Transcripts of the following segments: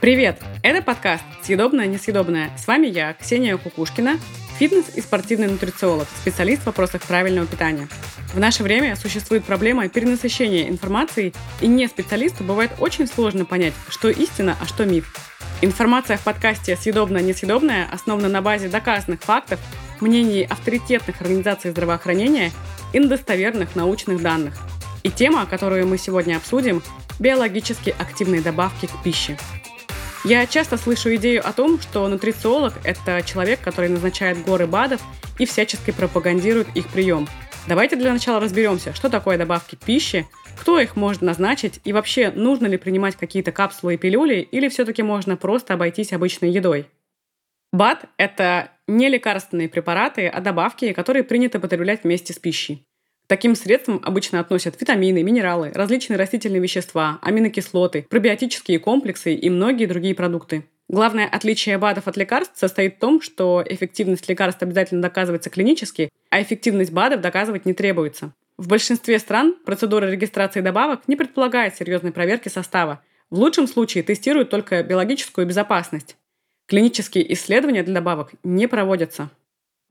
Привет! Это подкаст «Съедобное-несъедобное». С вами я, Ксения Кукушкина, фитнес и спортивный нутрициолог, специалист в вопросах правильного питания. В наше время существует проблема перенасыщения информацией, и не специалисту бывает очень сложно понять, что истина, а что миф. Информация в подкасте «Съедобное-несъедобное» основана на базе доказанных фактов, мнений авторитетных организаций здравоохранения и достоверных научных данных. И тема, которую мы сегодня обсудим – биологически активные добавки к пище. Я часто слышу идею о том, что нутрициолог – это человек, который назначает горы БАДов и всячески пропагандирует их прием – Давайте для начала разберемся, что такое добавки пищи, кто их может назначить и вообще нужно ли принимать какие-то капсулы и пилюли или все-таки можно просто обойтись обычной едой. БАД – это не лекарственные препараты, а добавки, которые принято потреблять вместе с пищей. Таким средствам обычно относят витамины, минералы, различные растительные вещества, аминокислоты, пробиотические комплексы и многие другие продукты. Главное отличие БАДов от лекарств состоит в том, что эффективность лекарств обязательно доказывается клинически, а эффективность БАДов доказывать не требуется. В большинстве стран процедура регистрации добавок не предполагает серьезной проверки состава. В лучшем случае тестируют только биологическую безопасность. Клинические исследования для добавок не проводятся.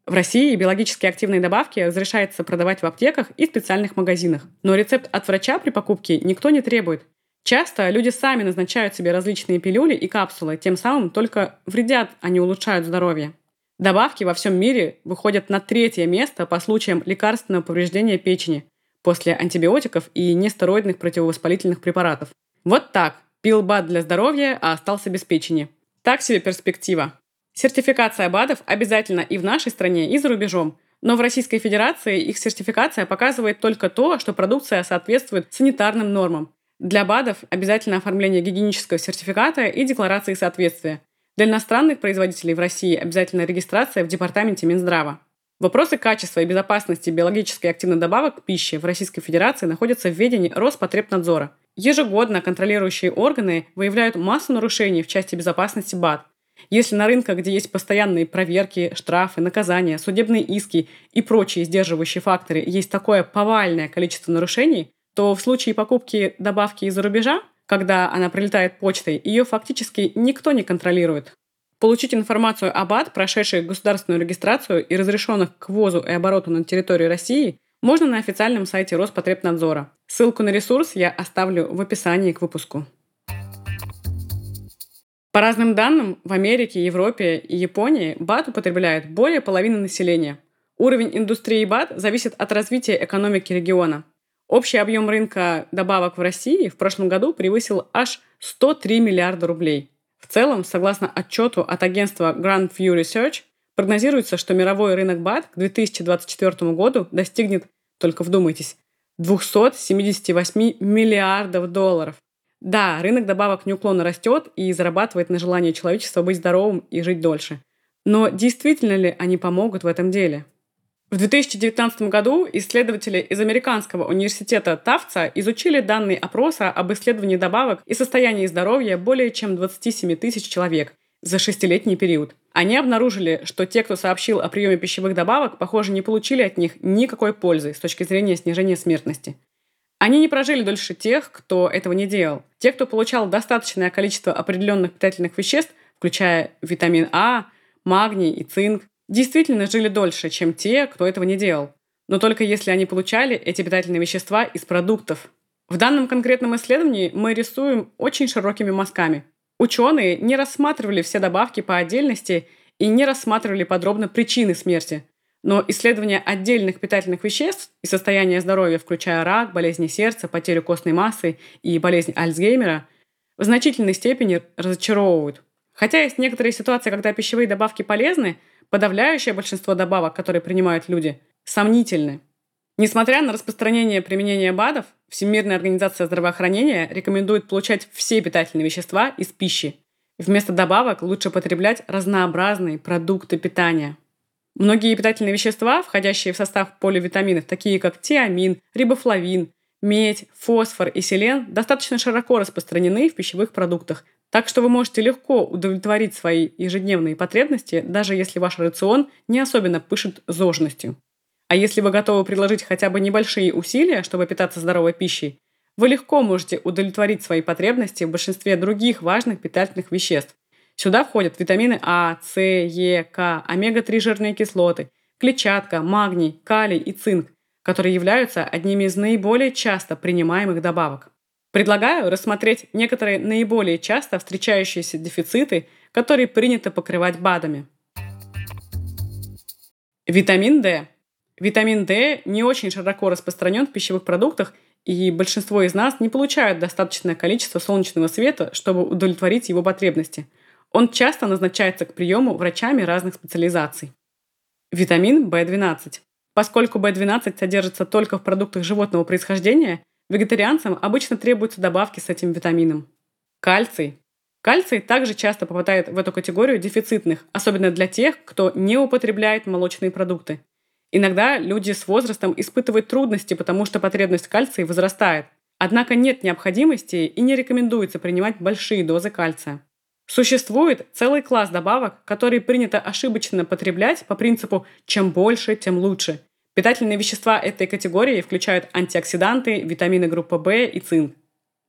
В России биологически активные добавки разрешается продавать в аптеках и специальных магазинах. Но рецепт от врача при покупке никто не требует. Часто люди сами назначают себе различные пилюли и капсулы, тем самым только вредят, а не улучшают здоровье. Добавки во всем мире выходят на третье место по случаям лекарственного повреждения печени после антибиотиков и нестероидных противовоспалительных препаратов. Вот так. Пил БАД для здоровья, а остался без печени. Так себе перспектива. Сертификация БАДов обязательно и в нашей стране, и за рубежом. Но в Российской Федерации их сертификация показывает только то, что продукция соответствует санитарным нормам. Для БАДов обязательно оформление гигиенического сертификата и декларации соответствия. Для иностранных производителей в России обязательно регистрация в Департаменте Минздрава. Вопросы качества и безопасности биологически активных добавок к пище в Российской Федерации находятся в ведении Роспотребнадзора. Ежегодно контролирующие органы выявляют массу нарушений в части безопасности БАД. Если на рынках, где есть постоянные проверки, штрафы, наказания, судебные иски и прочие сдерживающие факторы, есть такое повальное количество нарушений, то в случае покупки добавки из-за рубежа, когда она прилетает почтой, ее фактически никто не контролирует. Получить информацию об АД, прошедших государственную регистрацию и разрешенных к ввозу и обороту на территории России, можно на официальном сайте Роспотребнадзора. Ссылку на ресурс я оставлю в описании к выпуску. По разным данным, в Америке, Европе и Японии БАД употребляет более половины населения. Уровень индустрии БАД зависит от развития экономики региона. Общий объем рынка добавок в России в прошлом году превысил аж 103 миллиарда рублей. В целом, согласно отчету от агентства Grand View Research, прогнозируется, что мировой рынок БАД к 2024 году достигнет, только вдумайтесь, 278 миллиардов долларов. Да, рынок добавок неуклонно растет и зарабатывает на желание человечества быть здоровым и жить дольше. Но действительно ли они помогут в этом деле? В 2019 году исследователи из Американского университета Тавца изучили данные опроса об исследовании добавок и состоянии здоровья более чем 27 тысяч человек за шестилетний период. Они обнаружили, что те, кто сообщил о приеме пищевых добавок, похоже, не получили от них никакой пользы с точки зрения снижения смертности. Они не прожили дольше тех, кто этого не делал. Те, кто получал достаточное количество определенных питательных веществ, включая витамин А, магний и цинк, действительно жили дольше, чем те, кто этого не делал. Но только если они получали эти питательные вещества из продуктов. В данном конкретном исследовании мы рисуем очень широкими мазками. Ученые не рассматривали все добавки по отдельности и не рассматривали подробно причины смерти. Но исследования отдельных питательных веществ и состояния здоровья, включая рак, болезни сердца, потерю костной массы и болезнь Альцгеймера, в значительной степени разочаровывают. Хотя есть некоторые ситуации, когда пищевые добавки полезны, подавляющее большинство добавок, которые принимают люди, сомнительны. Несмотря на распространение применения БАДов, Всемирная организация здравоохранения рекомендует получать все питательные вещества из пищи. Вместо добавок лучше потреблять разнообразные продукты питания. Многие питательные вещества, входящие в состав поливитаминов, такие как тиамин, рибофлавин, медь, фосфор и селен, достаточно широко распространены в пищевых продуктах, так что вы можете легко удовлетворить свои ежедневные потребности, даже если ваш рацион не особенно пышет зожностью. А если вы готовы приложить хотя бы небольшие усилия, чтобы питаться здоровой пищей, вы легко можете удовлетворить свои потребности в большинстве других важных питательных веществ. Сюда входят витамины А, С, Е, К, омега-3 жирные кислоты, клетчатка, магний, калий и цинк, которые являются одними из наиболее часто принимаемых добавок. Предлагаю рассмотреть некоторые наиболее часто встречающиеся дефициты, которые принято покрывать БАДами. Витамин D. Витамин D не очень широко распространен в пищевых продуктах, и большинство из нас не получают достаточное количество солнечного света, чтобы удовлетворить его потребности. Он часто назначается к приему врачами разных специализаций. Витамин В12. Поскольку B12 содержится только в продуктах животного происхождения, вегетарианцам обычно требуются добавки с этим витамином. Кальций. Кальций также часто попадает в эту категорию дефицитных, особенно для тех, кто не употребляет молочные продукты. Иногда люди с возрастом испытывают трудности, потому что потребность в кальции возрастает. Однако нет необходимости и не рекомендуется принимать большие дозы кальция. Существует целый класс добавок, которые принято ошибочно потреблять по принципу «чем больше, тем лучше», Питательные вещества этой категории включают антиоксиданты, витамины группы В и цинк.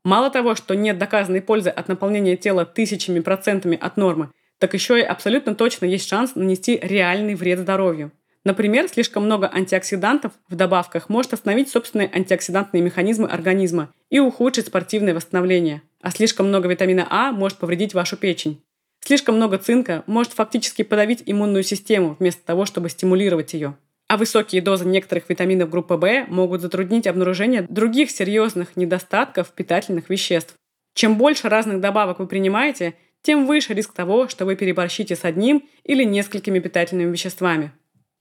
Мало того, что нет доказанной пользы от наполнения тела тысячами процентами от нормы, так еще и абсолютно точно есть шанс нанести реальный вред здоровью. Например, слишком много антиоксидантов в добавках может остановить собственные антиоксидантные механизмы организма и ухудшить спортивное восстановление. А слишком много витамина А может повредить вашу печень. Слишком много цинка может фактически подавить иммунную систему вместо того, чтобы стимулировать ее а высокие дозы некоторых витаминов группы В могут затруднить обнаружение других серьезных недостатков питательных веществ. Чем больше разных добавок вы принимаете, тем выше риск того, что вы переборщите с одним или несколькими питательными веществами.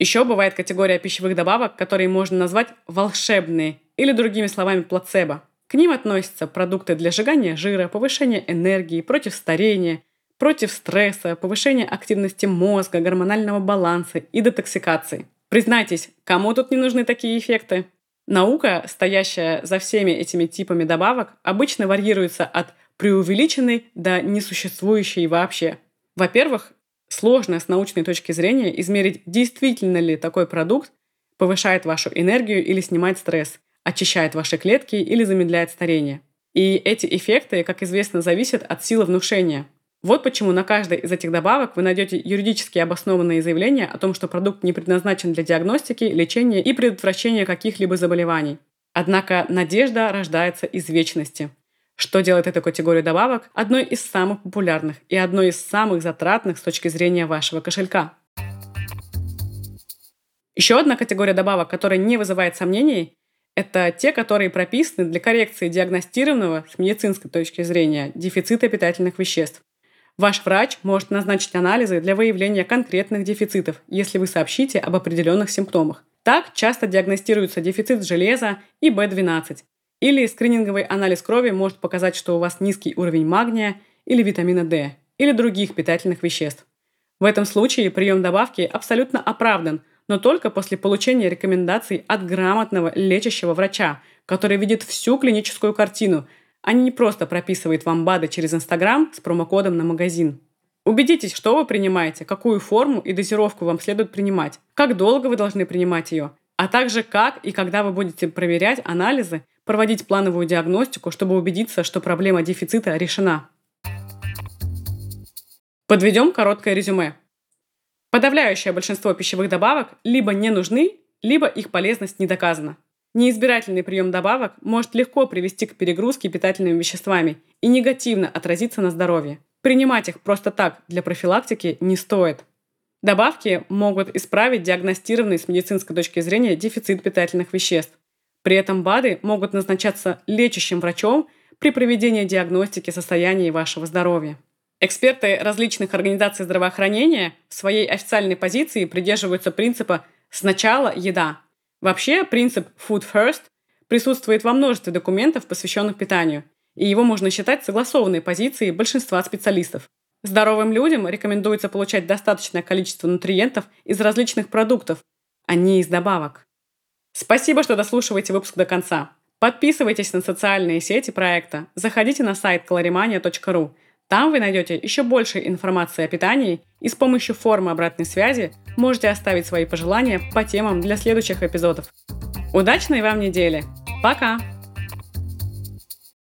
Еще бывает категория пищевых добавок, которые можно назвать волшебные или другими словами плацебо. К ним относятся продукты для сжигания жира, повышения энергии, против старения, против стресса, повышения активности мозга, гормонального баланса и детоксикации – Признайтесь, кому тут не нужны такие эффекты? Наука, стоящая за всеми этими типами добавок, обычно варьируется от преувеличенной до несуществующей вообще. Во-первых, сложно с научной точки зрения измерить, действительно ли такой продукт повышает вашу энергию или снимает стресс, очищает ваши клетки или замедляет старение. И эти эффекты, как известно, зависят от силы внушения – вот почему на каждой из этих добавок вы найдете юридически обоснованные заявления о том, что продукт не предназначен для диагностики, лечения и предотвращения каких-либо заболеваний. Однако надежда рождается из вечности. Что делает эту категорию добавок одной из самых популярных и одной из самых затратных с точки зрения вашего кошелька. Еще одна категория добавок, которая не вызывает сомнений, это те, которые прописаны для коррекции диагностированного с медицинской точки зрения дефицита питательных веществ. Ваш врач может назначить анализы для выявления конкретных дефицитов, если вы сообщите об определенных симптомах. Так часто диагностируется дефицит железа и B12. Или скрининговый анализ крови может показать, что у вас низкий уровень магния или витамина D, или других питательных веществ. В этом случае прием добавки абсолютно оправдан, но только после получения рекомендаций от грамотного лечащего врача, который видит всю клиническую картину – они не просто прописывают вам БАДы через Инстаграм с промокодом на магазин. Убедитесь, что вы принимаете, какую форму и дозировку вам следует принимать, как долго вы должны принимать ее, а также как и когда вы будете проверять анализы, проводить плановую диагностику, чтобы убедиться, что проблема дефицита решена. Подведем короткое резюме. Подавляющее большинство пищевых добавок либо не нужны, либо их полезность не доказана. Неизбирательный прием добавок может легко привести к перегрузке питательными веществами и негативно отразиться на здоровье. Принимать их просто так для профилактики не стоит. Добавки могут исправить диагностированный с медицинской точки зрения дефицит питательных веществ. При этом БАДы могут назначаться лечащим врачом при проведении диагностики состояния вашего здоровья. Эксперты различных организаций здравоохранения в своей официальной позиции придерживаются принципа «сначала еда», Вообще, принцип food first присутствует во множестве документов, посвященных питанию, и его можно считать согласованной позицией большинства специалистов. Здоровым людям рекомендуется получать достаточное количество нутриентов из различных продуктов, а не из добавок. Спасибо, что дослушиваете выпуск до конца. Подписывайтесь на социальные сети проекта, заходите на сайт calorimania.ru – там вы найдете еще больше информации о питании и с помощью формы обратной связи можете оставить свои пожелания по темам для следующих эпизодов. Удачной вам недели! Пока!